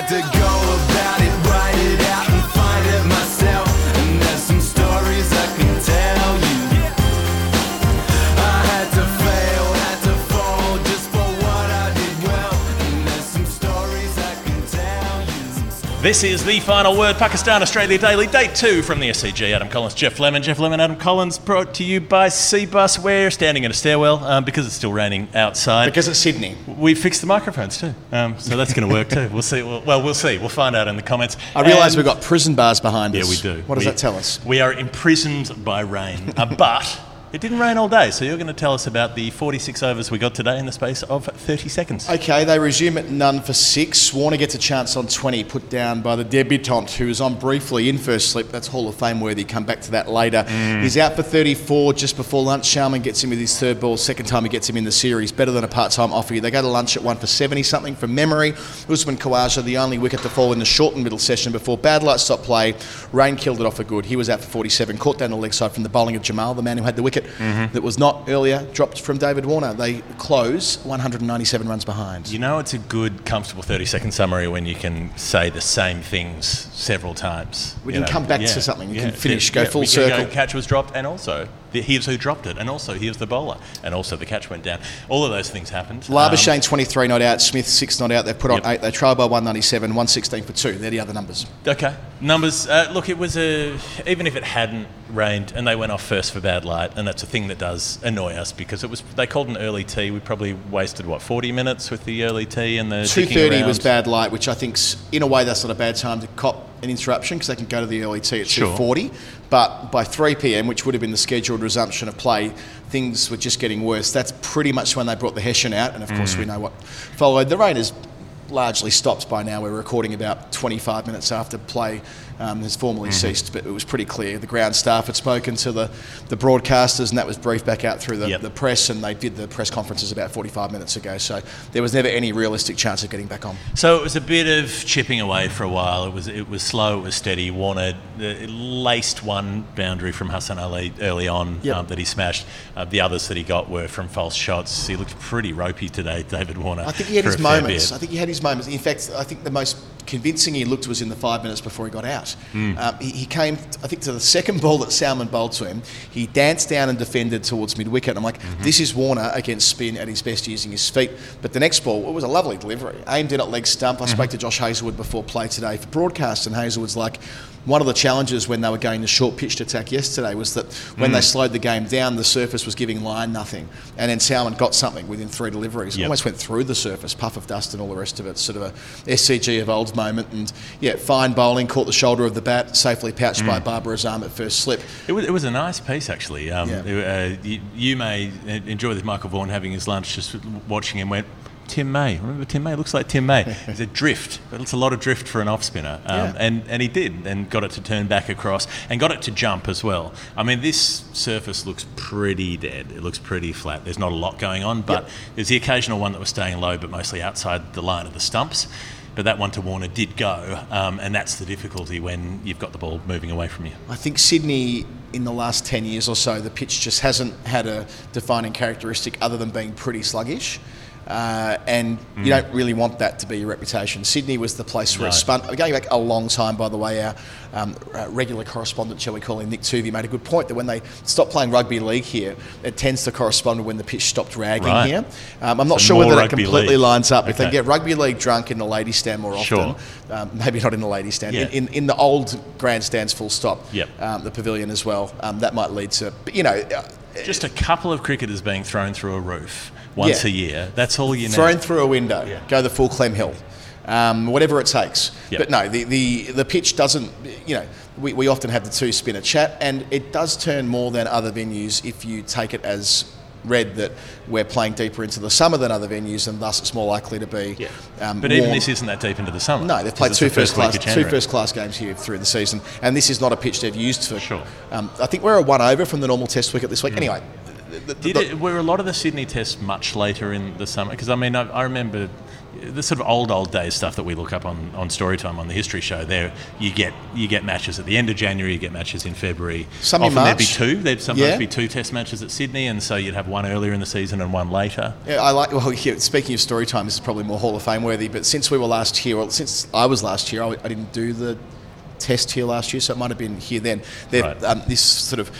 had to This is the final word Pakistan Australia Daily, day two from the SCG. Adam Collins, Geoff Lemon. Geoff Lemon, Adam Collins, brought to you by Cbus. We're standing in a stairwell um, because it's still raining outside. Because it's Sydney. we fixed the microphones too, um, so that's going to work too. We'll see. Well, well, we'll see. We'll find out in the comments. I realise we've got prison bars behind Yeah, us. Yeah, we do. What does We- that tell us? We are imprisoned by rain, uh, but it didn't rain all day. So you're going to tell us about the 46 overs we got today in the space of 30 seconds. Okay, they resume at none for six. Warner gets a chance on 20, put down by the debutant, who was on briefly in first slip. That's Hall of Fame worthy. Come back to that later. Mm. He's out for 34 just before lunch. Salman gets him with his third ball. Second time he gets him in the series. Better than a part time offer. They go to lunch at one for 70 something from memory. Usman Khawaja, the only wicket to fall in the shortened middle session before bad light stopped play. Rain killed it off for good. He was out for 47. Caught down the leg side from the bowling of Jamal, the man who had the wicket Mm-hmm. that was not earlier dropped from David Warner. They close 197 runs behind. You know, it's a good, comfortable 30 second summary when you can say the same things several times. We You can come back to something. We can finish, go full circle. catch was dropped, and also the, here's who dropped it, and also here's the bowler, and also the catch went down. All of those things happened. Labuschagne Um, 23 not out, Smith 6 not out. They've put on Yep. 8. They trail by 197, 116 for 2. They're the other numbers. Okay. Numbers. Uh, look, it was a. Even if it hadn't rained and they went off first for bad light, and that's a thing that does annoy us because it was. They called an early tee. We probably wasted what 40 minutes with the early tee and the. 230 was bad light, which I think's in a way that's not a bad time to cop an interruption because they can go to the early tee at Sure. 240. But by 3 p.m., which would have been the scheduled resumption of play, things were just getting worse. That's pretty much when they brought the Hessian out, and of course Mm. we know what followed. The rain has largely stopped by now. We're recording about 25 minutes after play um, has formally Mm-hmm. ceased, but it was pretty clear. The ground staff had spoken to the, the broadcasters, and that was briefed back out through the, Yep. the press, and they did the press conferences about 45 minutes ago. So there was never any realistic chance of getting back on. So it was a bit of chipping away for a while. It was it was slow. It was steady. Warner uh, laced one boundary from Hassan Ali early on Yep. um, that he smashed. Uh, the others that he got were from false shots. He looked pretty ropey today, David Warner. I think he had his moments. I think he had his moments. In fact, I think the most convincing he looked was in the five minutes before he got out. Um, he, he came, I think, to the second ball that Salman bowled to him. He danced down and defended towards mid wicket. I'm like, Mm-hmm. this is Warner against spin at his best using his feet. But the next ball, it was a lovely delivery. Aimed in at leg stump. I Mm-hmm. spoke to Josh Hazlewood before play today for broadcast, and Hazlewood's like, one of the challenges when they were going to short pitched attack yesterday was that when Mm. they slowed the game down, the surface was giving line nothing. And then Salman got something within three deliveries. Yep. Almost went through the surface, puff of dust and all the rest of it. Sort of a SCG of old moment. And yeah, fine bowling, caught the shoulder of the bat, safely pouched Mm. by Babar Azam at first slip. It was, it was a nice piece, actually. Um, Yeah. it- uh, you, you may enjoy with Michael Vaughan having his lunch, just watching him. Went Tim May. Remember Tim May? Looks like Tim May. He's a drift, but it's a lot of drift for an off spinner. Um, Yeah. and and he did, and got it to turn back across, and got it to jump as well. I mean, this surface looks pretty dead. It looks pretty flat. There's not a lot going on, but Yep. there's the occasional one that was staying low, but mostly outside the line of the stumps. But that one to Warner did go, um, and that's the difficulty when you've got the ball moving away from you. I think Sydney, in the last 10 years or so, the pitch just hasn't had a defining characteristic other than being pretty sluggish. Uh, and Mm. you don't really want that to be your reputation. Sydney was the place where it No. spun. Going back a long time, by the way, our um, uh, regular correspondent, shall we call him, Nick Tuvey, made a good point that when they stopped playing rugby league here, it tends to correspond with when the pitch stopped ragging Right. here. Um, I'm not So sure whether that completely league. lines up. If they get rugby league drunk in the ladies' stand more often, Sure. um, maybe not in the ladies' stand, Yeah. in, in, in the old grandstands, full stop Yep. um, the pavilion as well. Um, that might lead to, but you know, uh, Just a couple of cricketers being thrown through a roof once Yeah. a year. That's all you need. thrown through a window, Yeah. go the full Clem Hill, um, whatever it takes. Yep. But no, the, the, the pitch doesn't, you know, we, we often have the two spinner chat, and it does turn more than other venues if you take it as read that we're playing deeper into the summer than other venues, and thus it's more likely to be. Um, But even this isn't that deep into the summer. No, they've played two the first week class two first class games here through the season, and this is not a pitch they've used for. Sure. Um, I think we're a one over from the normal Test wicket this week. Mm. Anyway, the, the- Did it, were a lot of the Sydney tests much later in the summer? Because I mean, I, I remember the sort of old old days stuff that we look up on, on Storytime on the History Show. There, you get you get matches at the end of January, you get matches in February. Some in Often there'd be two. There'd sometimes Yeah. be two test matches at Sydney, and so you'd have one earlier in the season and one later. Yeah, I like. Well, yeah, speaking of story time, this is probably more Hall of Fame worthy. But since we were last here, well, since I was last here, I, I didn't do the test here last year, so it might have been here then. Right. um, this sort of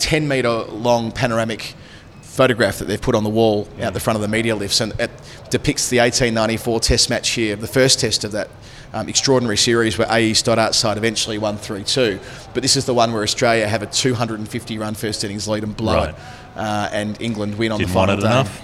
ten metre long panoramic photograph that they've put on the wall out the front of the media lifts, and it depicts the 1894 Test match here, the first test of that. Um, extraordinary series where AE Stoddart side eventually won 3 2. But this is the one where Australia have a 250 run first innings lead and blow Right. it, uh, and England win on Didn't the final want it day. enough.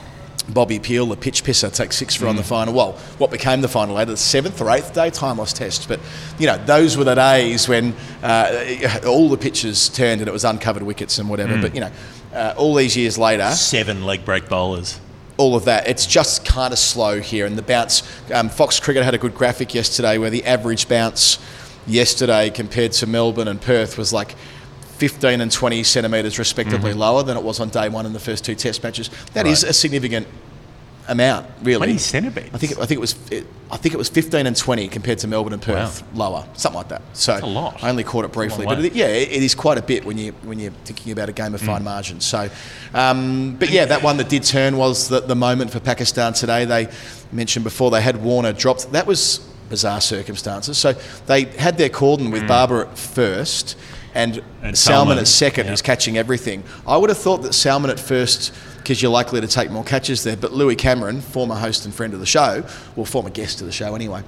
Bobby Peel, the pitch pisser, takes six for on the final. Well, what became the final later, the seventh or eighth day timeless test. But you know, those were the days when uh, all the pitches turned and it was uncovered wickets and whatever. But you know, uh, all these years later, Seven leg break bowlers. all of that, it's just kind of slow here. And the bounce, um, Fox Cricket had a good graphic yesterday where the average bounce yesterday compared to Melbourne and Perth was like 15 and 20 centimetres respectively mm-hmm. lower than it was on day one in the first two Test matches. That is Right. a significant amount, really. 20 centimetres? I think it, I think it was it, I think it was 15 and 20 compared to Melbourne and Perth lower, something like that. So a lot. I only caught it briefly, but it, yeah, it, is quite a bit when you when you're thinking about a game of fine mm. margins. So, um, but yeah, that one that did turn was the, the moment for Pakistan today. They mentioned before they had Warner dropped. That was bizarre circumstances. So they had their cordon with mm. Babar at first. And, And Salman, at second, yeah. who's catching everything. I would have thought that Salman at first, because you're likely to take more catches there. But Louis Cameron, former host and friend of the show, well, former guest of the show anyway,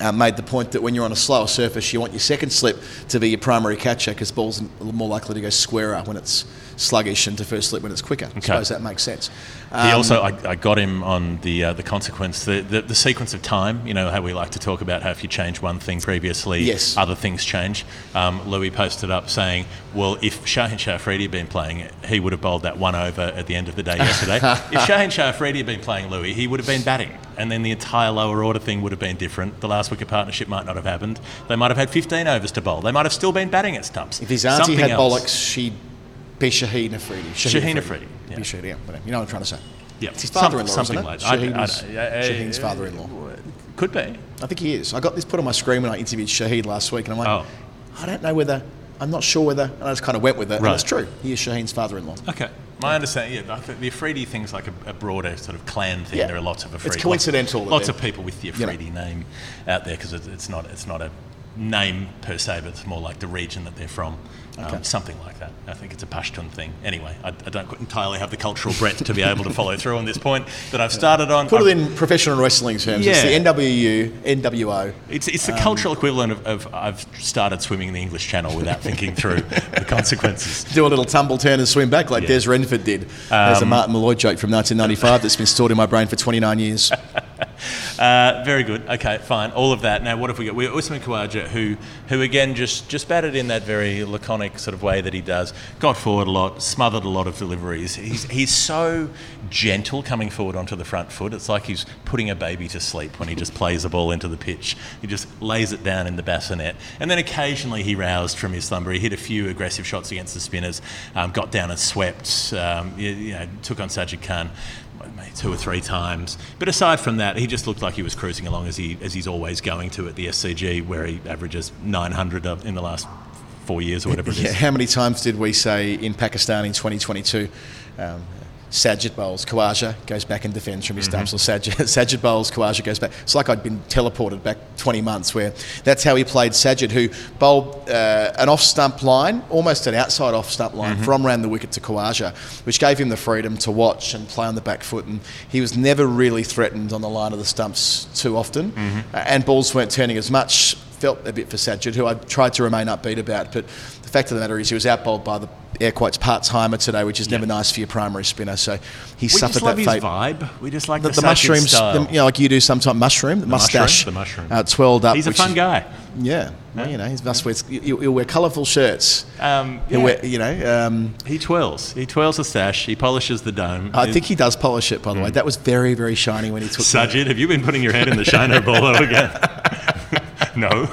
uh, made the point that when you're on a slower surface, you want your second slip to be your primary catcher because balls are more likely to go squarer when it's sluggish and to first slip when it's quicker. I suppose that makes sense. He Um, also, I, I got him on the uh, the consequence, the, the the sequence of time. You know how we like to talk about how if you change one thing previously, Yes. other things change. Um, Louis posted up saying, "Well, if Shaheen Shah Afridi had been playing, he would have bowled that one over at the end of the day yesterday. if Shaheen Shah Afridi had been playing Louis, he would have been batting, and then the entire lower order thing would have been different. The last wicket partnership might not have happened. They might have had 15 overs to bowl. They might have still been batting at stumps. If his auntie Something had else. bollocks, she'd be Shaheen Afridi. Shaheen Afridi, yeah. Be Shaheen, yeah, whatever. You know what I'm trying to say. Yeah, It's his father-in-law, something it? like that. I- Shaheen I- I- I- Shaheen's uh, father-in-law. Could be. I think he is. I got this put on my screen when I interviewed Shahid last week, and I'm like, Oh. I don't know whether, I'm not sure whether, and I just kind of went with it. Right. And it's true. He is Shaheen's father-in-law. Okay. My understanding, yeah, I think the Afridi thing's like a, a broader sort of clan thing. Yeah. There are lots of Afridi. It's coincidental Lots, lots of people with the you know. Name out there because it's, it's not it's not a name per se, but it's more like the region that they're from. Okay. Um, something like that. I think it's a Pashtun thing. Anyway, I, I don't entirely have the cultural breadth to be able to follow through on this point that I've started on. Put it I'm- in professional wrestling terms. Yeah. It's the NWU, NWO. It's, it's the Um, cultural equivalent of, of I've started swimming in the English Channel without thinking through the consequences. Do a little tumble turn and swim back like Yeah. Um, Des Renford did. There's a Martin Molloy joke from 1995 that's been stored in my brain for 29 years. Uh, very good. Okay, fine. All of that. Now, what have we got? We got Usman Khawaja, who, who again just just batted in that very laconic sort of way that he does. Got forward a lot, smothered a lot of deliveries. He's he's so gentle coming forward onto the front foot. It's like he's putting a baby to sleep when he just plays the ball into the pitch. He just lays it down in the bassinet, and then occasionally he roused from his slumber. He hit a few aggressive shots against the spinners, um, got down and swept. Um, you, you know, took on Sajid Khan two or three times. But aside from that, he just looked like he was cruising along as he as he's always going to at the SCG, where he averages 900 in the last four years or whatever it is. Yeah, how many times did we say in Pakistan in 2022? Um, Sajid bowls, Khawaja goes back and defends from his Mm-hmm. stumps, or Sajid, Sajid bowls, Khawaja goes back. It's like I'd been teleported back 20 months, where that's how he played Sajid, who bowled uh, an off stump line, almost an outside off stump line, Mm-hmm. from round the wicket to Khawaja, which gave him the freedom to watch and play on the back foot. And he was never really threatened on the line of the stumps too often, Mm-hmm. Uh, and balls weren't turning as much. Felt a bit for Sajid, who I tried to remain upbeat about, but the fact of the matter is he was outbowled by the air quotes part timer today, which is never nice for your primary spinner. So he We suffered just love that his fate. vibe. We just like The, the, the mushrooms, style. the, you know, like you do sometimes, mushroom, the, mustache, the mushroom. uh, twirled up. He's a fun is- guy. Yeah, well, you know, he must wear, he'll, he'll wear colourful shirts. Um, He'll yeah. wear, you know, um, He twirls. He twirls the stash. He polishes the dome. I think he does polish it, by the way. That was very, very shiny when he took the- Sajid, have you been putting your head in the shiner ball again? no.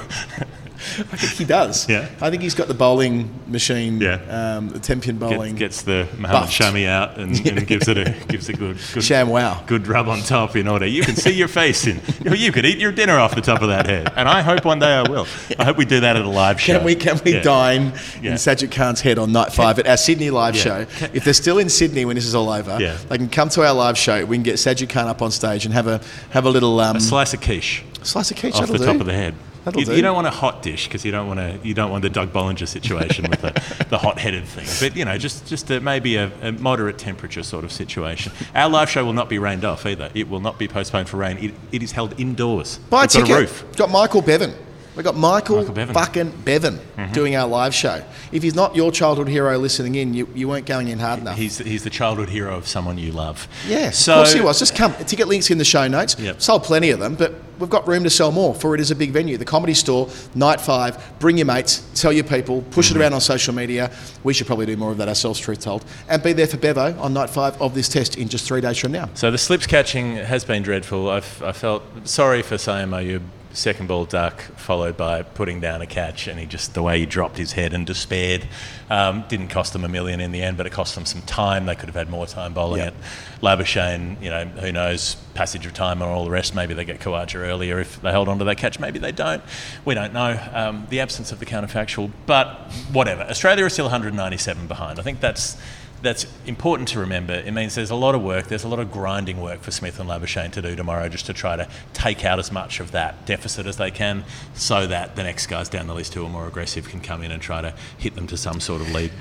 I think he does. Yeah. I think he's got the bowling machine, Yeah. um, the 10 pin bowling. Gets, gets the Mohammed Buffed. Shami out and, and gives it a gives a good good, Sham wow. good rub on top in order. You can see your face in. You could eat your dinner off the top of that head. And I hope one day I will. I hope we do that at a live show. Can we can we Yeah. dine Yeah. in Sajid Khan's head on night five at our Sydney live Yeah. show? If they're still in Sydney when this is all over, Yeah. they can come to our live show. We can get Sajid Khan up on stage and have a have a little um, A slice of quiche slice of quiche. off the do. top of the head. You, do. you don't want a hot dish because you don't want to. You don't want the Doug Bollinger situation with the, the hot-headed thing. But you know, just just a, maybe a, a moderate temperature sort of situation. Our live show will not be rained off either. It will not be postponed for rain. It, it is held indoors. Buy a got ticket. a roof. Got Michael Bevan. We've got Michael, Michael Bevan. fucking Bevan Mm-hmm. doing our live show. If he's not your childhood hero listening in, you, you weren't going in hard enough. He's, he's the childhood hero of someone you love. yeah, So, of course he was. Just come. Ticket links in the show notes. Yep. Sold plenty of them, but we've got room to sell more for it is a big venue. The Comedy Store, night five. Bring your mates, tell your people, push Mm-hmm. it around on social media. We should probably do more of that ourselves, truth told. And be there for Bevo on night five of this test in just three days from now. So the slips catching has been dreadful. I've, I felt sorry for Saim Ayub. Second ball duck, followed by putting down a catch, and he just the way he dropped his head and despaired. Um, didn't cost them a million in the end, but it cost them some time. They could have had more time bowling Yeah. it. Labuschagne, you know, who knows, passage of time and all the rest. Maybe they get Khawaja earlier if they hold on to that catch. Maybe they don't. We don't know. Um, the absence of the counterfactual, but whatever. Australia is still 197 behind. I think that's that's important to remember. It means there's a lot of work, there's a lot of grinding work for Smith and Labuschagne to do tomorrow just to try to take out as much of that deficit as they can so that the next guys down the list who are more aggressive can come in and try to hit them to some sort of lead.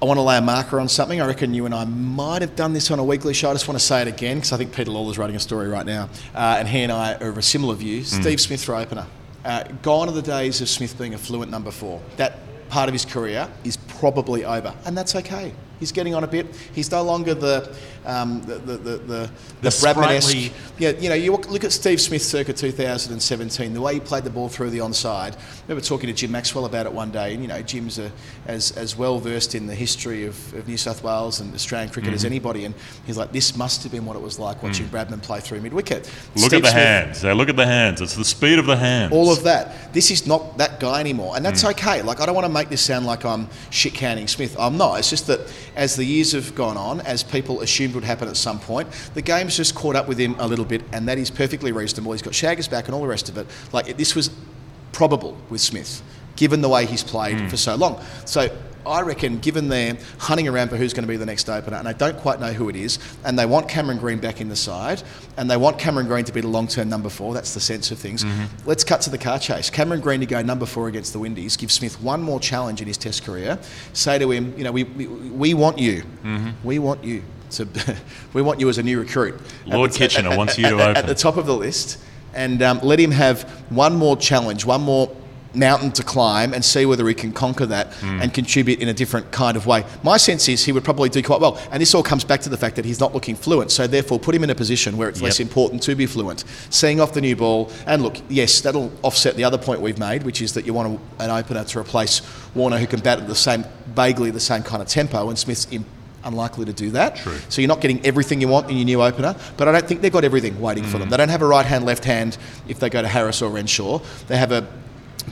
I want to lay a marker on something. I reckon you and I might have done this on a weekly show. I just want to say it again because I think Peter Lalor's writing a story right now, uh, and he and I are of a similar view. Steve Smith for opener. Uh, gone are the days of Smith being a fluent number four. That part of his career is probably over, and that's okay. He's getting on a bit. He's no longer the um, the the the, the, The sprightly- Yeah, you know, you look at Steve Smith circa 2017, the way he played the ball through the onside. I remember talking to Jim Maxwell about it one day, and you know, Jim's a, as, as well versed in the history of, of New South Wales and Australian cricket Mm-hmm. as anybody, and he's like, this must have been what it was like watching Bradman play through mid wicket. Mm. Look at the hands. Uh, look at the hands. It's the speed of the hands. All of that. This is not that guy anymore, and that's Mm. okay. Like I don't want to make this sound like I'm shit canning Smith. I'm not. It's just that as the years have gone on, as people assumed would happen at some point, the game's just caught up with him a little bit, and that is perfectly reasonable. He's got Shaggers back and all the rest of it. Like this was probable with Smith, given the way he's played Hmm. for so long. So. I reckon, given they're hunting around for who's going to be the next opener, and I don't quite know who it is, and they want Cameron Green back in the side, and they want Cameron Green to be the long-term number four. That's the sense of things. Mm-hmm. Let's cut to the car chase. Cameron Green to go number four against the Windies. Give Smith one more challenge in his Test career. Say to him, you know, we we, we want you. Mm-hmm. We want you. We want you as a new recruit. Lord the- Kitchener at- wants you to at- At open. the top of the list, and um, let him have one more challenge, one more mountain to climb and see whether he can conquer that Hmm. and contribute in a different kind of way. My sense is he would probably do quite well. And this all comes back to the fact that he's not looking fluent. So therefore put him in a position where it's less important to be fluent. Seeing off the new ball. And look, yes, that'll offset the other point we've made, which is that you want an opener to replace Warner who can bat at the same, vaguely the same kind of tempo. And Smith's in, unlikely to do that. True. So you're not getting everything you want in your new opener, but I don't think they've got everything waiting for them. They don't have a right hand, left hand if they go to Harris or Renshaw. They have a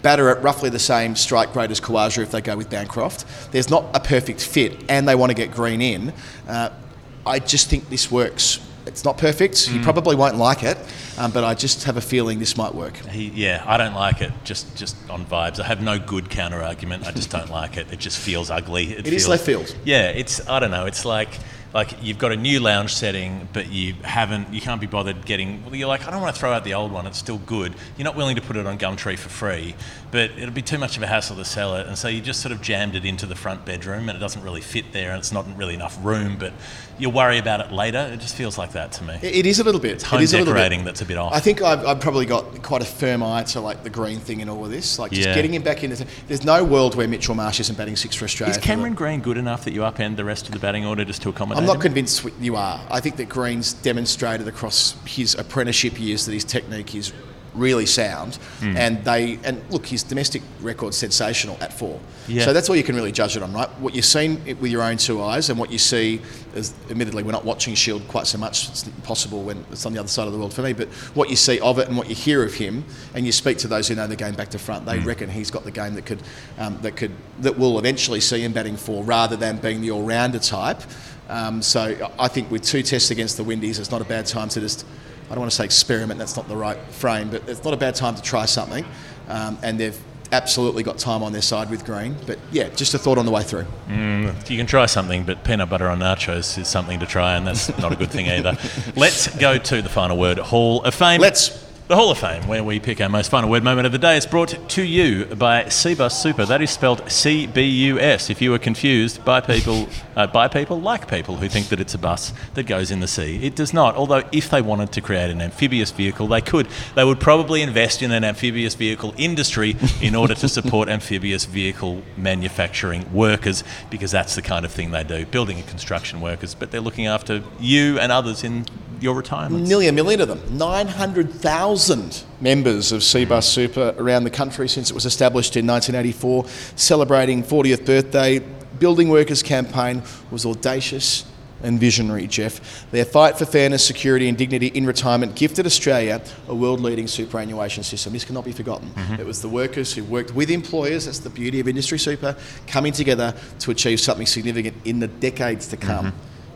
batter at roughly the same strike rate as Khawaja if they go with Bancroft. There's not a perfect fit, and they want to get Green in. Uh, I just think this works. It's not perfect. He probably won't like it, um, but I just have a feeling this might work. He, yeah, I don't like it. Just just on vibes. I have no good counter argument. I just don't like it. It just feels ugly. It, It is feels, left field. Yeah, it's I don't know. It's like like you've got a new lounge setting, but you haven't. You can't be bothered getting. Well, you're like, I don't want to throw out the old one. It's still good. You're not willing to put it on Gumtree for free, but it'll be too much of a hassle to sell it, and so you just sort of jammed it into the front bedroom, and it doesn't really fit there, and it's not really enough room. But you'll worry about it later. It just feels like that to me. It- is a little bit. home it is a little bit. decorating that's a bit off. I think I've, I've probably got quite a firm eye to like the green thing and all of this. Like just Yeah. getting him back in. There's no world where Mitchell Marsh isn't batting six for Australia. Is Cameron Green good enough that you upend the rest of the batting order just to accommodate I'm not convinced you are. I think that Green's demonstrated across his apprenticeship years that his technique is really sound, Hmm. and they and look, his domestic record's sensational at four. Yeah. So that's all you can really judge it on, right? What you've seen it with your own two eyes, and what you see as admittedly, we're not watching Shield quite so much. It's impossible when it's on the other side of the world for me. But what you see of it and what you hear of him, and you speak to those who know the game back to front, they reckon he's got the game that could, um, that could, that will eventually see him batting four rather than being the all-rounder type. Um, so I think with two tests against the Windies, it's not a bad time to just. I don't want to say experiment. That's not the right frame, but it's not a bad time to try something. Um, and they've absolutely got time on their side with Green. But yeah, just a thought on the way through. Mm, you can try something, but peanut butter on nachos is something to try, and that's not a good thing either. Let's go to the final word Hall of Fame. Let's. The Hall of Fame, where we pick our most final word moment of the day, is brought to you by Cbus Super. That is spelled C B U S. If you are confused by people, uh, by people like people who think that it's a bus that goes in the sea, it does not. Although, if they wanted to create an amphibious vehicle, they could. They would probably invest in an amphibious vehicle industry in order to support amphibious vehicle manufacturing workers, because that's the kind of thing they do, building and construction workers. But they're looking after you and others in your retirement. Nearly a million of them. 900,000 members of Cbus Super around the country since it was established in 1984, celebrating 40th birthday. Building Workers campaign was audacious and visionary, Geoff. Their fight for fairness, security, and dignity in retirement gifted Australia a world leading superannuation system. This cannot be forgotten. It was the workers who worked with employers, that's the beauty of industry super, coming together to achieve something significant in the decades to come. Uh,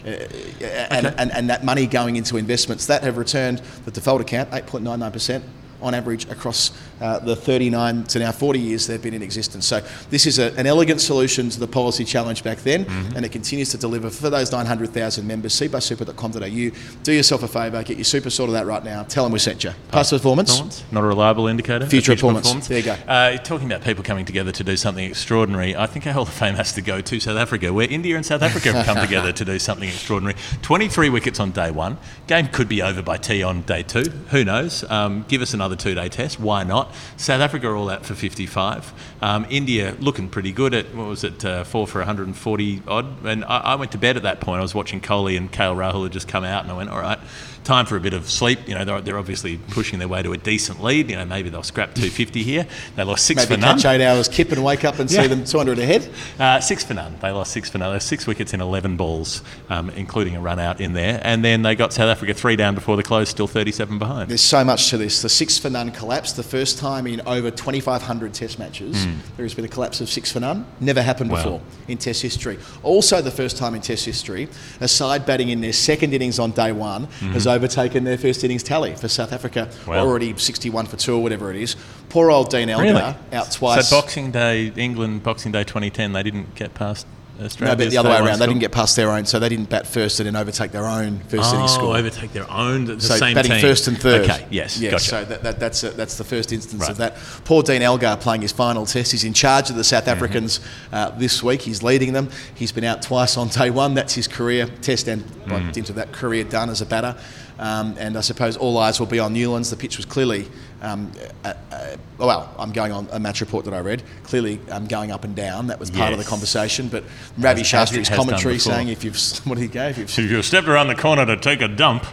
and, and, and that money going into investments that have returned the default account 8.99% on average across uh, the 39 to now 40 years they've been in existence. So this is a, an elegant solution to the policy challenge back then, and it continues to deliver for those 900,000 members. cbussuper.com.au. Do yourself a favour, get your super sorted out right now. Tell them we sent you. Past performance. Performance? Not a reliable indicator. of Future performance. There you go. Uh, talking about people coming together to do something extraordinary, I think our Hall of Fame has to go to South Africa, where India and South Africa have come together to do something extraordinary. 23 wickets on day one. Game could be over by tea on day two. Who knows? Um, give us another two day test. Why not? South Africa all out for 55. Um, India looking pretty good at, what was it, uh, four for 140 odd. And I, I went to bed at that point. I was watching Kohli and KL Rahul had just come out, and I went, all right, time for a bit of sleep. You know, they're, they're obviously pushing their way to a decent lead. You know, maybe they'll scrap 250 here. They lost six Maybe for none. Maybe catch eight hours, kip and wake up and Yeah. see them 200 ahead. Uh, six for none. They lost six for none. There's six wickets in 11 balls, um, including a run out in there. And then they got South Africa three down before the close, still 37 behind. There's so much to this. The six for none collapse, the first time in over 2,500 Test matches, hmm. there has been a collapse of six for none. Never happened. Wow. before in Test history. Also, the first time in Test history, a side batting in their second innings on day one hmm. has overtaken their first innings tally for South Africa. Wow. already 61 for two or whatever it is. Poor old Dean Elgar Really? out twice. So Boxing Day, England, Boxing Day 2010, they didn't get past Australia. no, but the other way around. They didn't get past their own, so they didn't bat first and then overtake their own first innings Oh, score. overtake their own, the so same batting team. first and third. Okay, yes, yeah. gotcha. So that, that, that's a, that's the first instance Right. of that. Poor Dean Elgar playing his final test. He's in charge of the South Mm-hmm. Africans uh, this week. He's leading them. He's been out twice on day one. That's his career test and Mm. into that career done as a batter. Um, and I suppose all eyes will be on Newlands. The pitch was clearly, um, uh, uh, well, I'm going on a match report that I read. Clearly, I'm um, going up and down. That was part of the conversation. But Ravi As- as Shastri's has commentary saying, if you've what he go? If you've stepped around the corner to take a dump,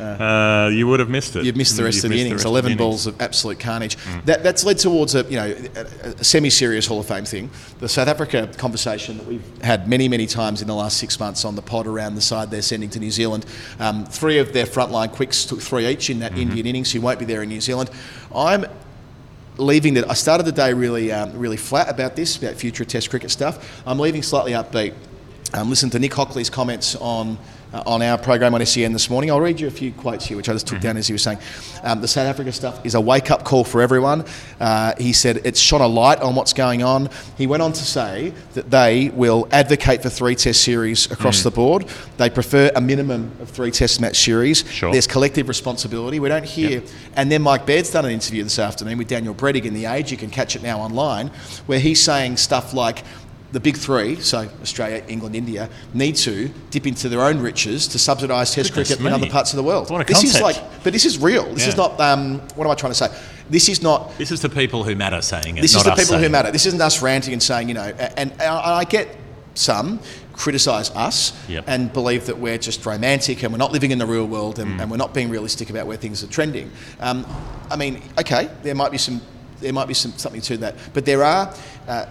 uh, you would have missed it. You've missed the rest You've of the innings. rest of the Eleven innings. balls of absolute carnage. That, that's led towards a you know a, a semi-serious Hall of Fame thing. The South Africa conversation that we've had many many times in the last six months on the pod around the side they're sending to New Zealand. Um, three of their frontline quicks took three each in that Indian innings. Who won't be there in New Zealand. I'm leaving that. I started the day really, um, really flat about this, about future Test cricket stuff. I'm leaving slightly upbeat. Um, listen to Nick Hockley's comments on uh, on our program on SEN this morning. I'll read you a few quotes here, which I just took down as he was saying. Um, the South Africa stuff is a wake up call for everyone. Uh, he said it's shone a light on what's going on. He went on to say that they will advocate for three Test series across the board. They prefer a minimum of three Test match series. Sure. There's collective responsibility. We don't hear. And then Mike Baird's done an interview this afternoon with Daniel Brettig in The Age. You can catch it now online, where he's saying stuff like, the big three, so Australia, England, India, need to dip into their own riches to subsidise Test Goodness cricket in other parts of the world. What a this is like, but this is real. This is not. Um, what am I trying to say? This is not This is the people who matter saying it. this is the people who it. matter. This isn't us ranting and saying, you know, and, and I get some criticise us Yep. and believe that we're just romantic and we're not living in the real world and, and we're not being realistic about where things are trending. Um, I mean, okay, there might be some, there might be some something to that, but there are. Uh,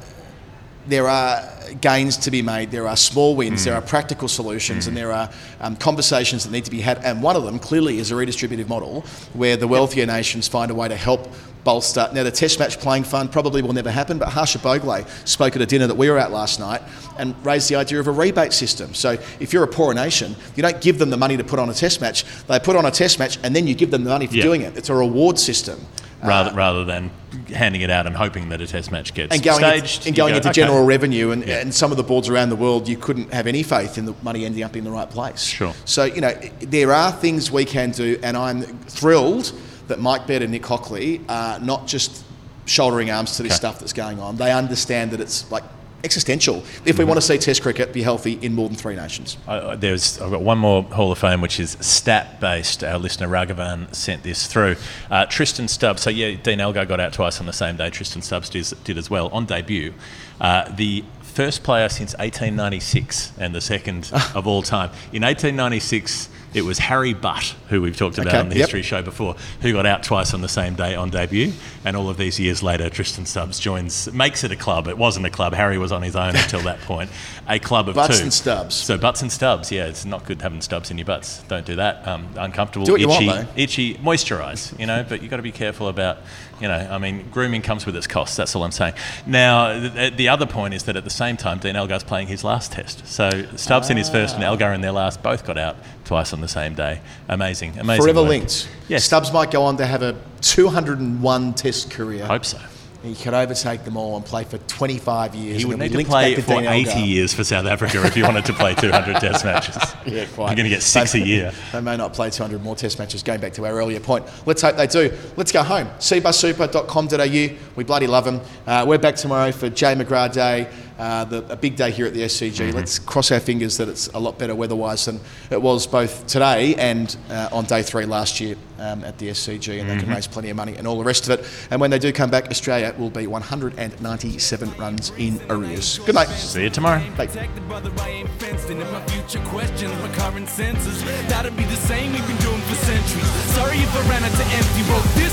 there are gains to be made. There are small wins. There are practical solutions, and there are um, conversations that need to be had. And one of them clearly is a redistributive model, where the wealthier nations find a way to help bolster. Now, the Test match playing fund probably will never happen, but Harsha Bhogle spoke at a dinner that we were at last night and raised the idea of a rebate system. So, if you're a poorer nation, you don't give them the money to put on a Test match. They put on a Test match, and then you give them the money for doing it. It's a reward system. Rather rather than handing it out and hoping that a test match gets and going staged. into, and going go, into "Okay." general revenue and, Yeah. and some of the boards around the world you couldn't have any faith in the money ending up in the right place Sure. so you know there are things we can do and i'm thrilled that mike Baird and nick hockley are not just shouldering arms to this Okay. stuff that's going on they understand that it's like existential if Mm-hmm. we want to see test cricket be healthy in more than three nations there's I've got one more Hall of Fame, which is stat based. Our listener Raghavan sent this through. Uh, Tristan Stubbs. So yeah, Dean Elgar got out twice on the same day. Tristan Stubbs did, did as well on debut. Uh, the first player since 1896 and the second of all time. In 1896. It was Harry Butt, who we've talked about Okay, on the yep. history show before, who got out twice on the same day on debut. And all of these years later, Tristan Stubbs joins, makes it a club. It wasn't a club. Harry was on his own until that point. A club of Butts two. and Stubbs. So butts and stubs, yeah, it's not good having stubs in your butts. Don't do that. Um, uncomfortable, Do what you itchy, want, itchy. Moisturise, you know. But you've got to be careful about, you know. I mean, grooming comes with its costs. That's all I'm saying. Now, the, the other point is that at the same time, Dean Elgar's playing his last test. So Stubbs in his first and Elgar in their last both got out twice on the same day. Amazing, amazing. forever work. linked Yes. stubbs might go on to have a 201 test career Hope so. he could overtake them all and play for 25 years He would need to play back for 80 years for South Africa if he wanted to play 200 Test matches. Yeah, quite. You're going to get six a year. They may not play 200 more test matches, going back to our earlier point. Let's hope they do. Let's go home. cbussuper.com.au. We bloody love them. Uh, we're back tomorrow for Jane McGrath Day, uh, the, a big day here at the SCG. Mm-hmm. Let's cross our fingers that it's a lot better weather-wise than it was both today and uh, on day three last year um, at the SCG, and they Mm-hmm. can raise plenty of money and all the rest of it. And when they do come back, Australia will be 197 runs in arrears. Good night. See you tomorrow. Bye. Protected, brother, I ain't fenced in. And my future questions, my current senses. That'll be the same we've been doing for centuries. Sorry if I ran to empty. Wrote this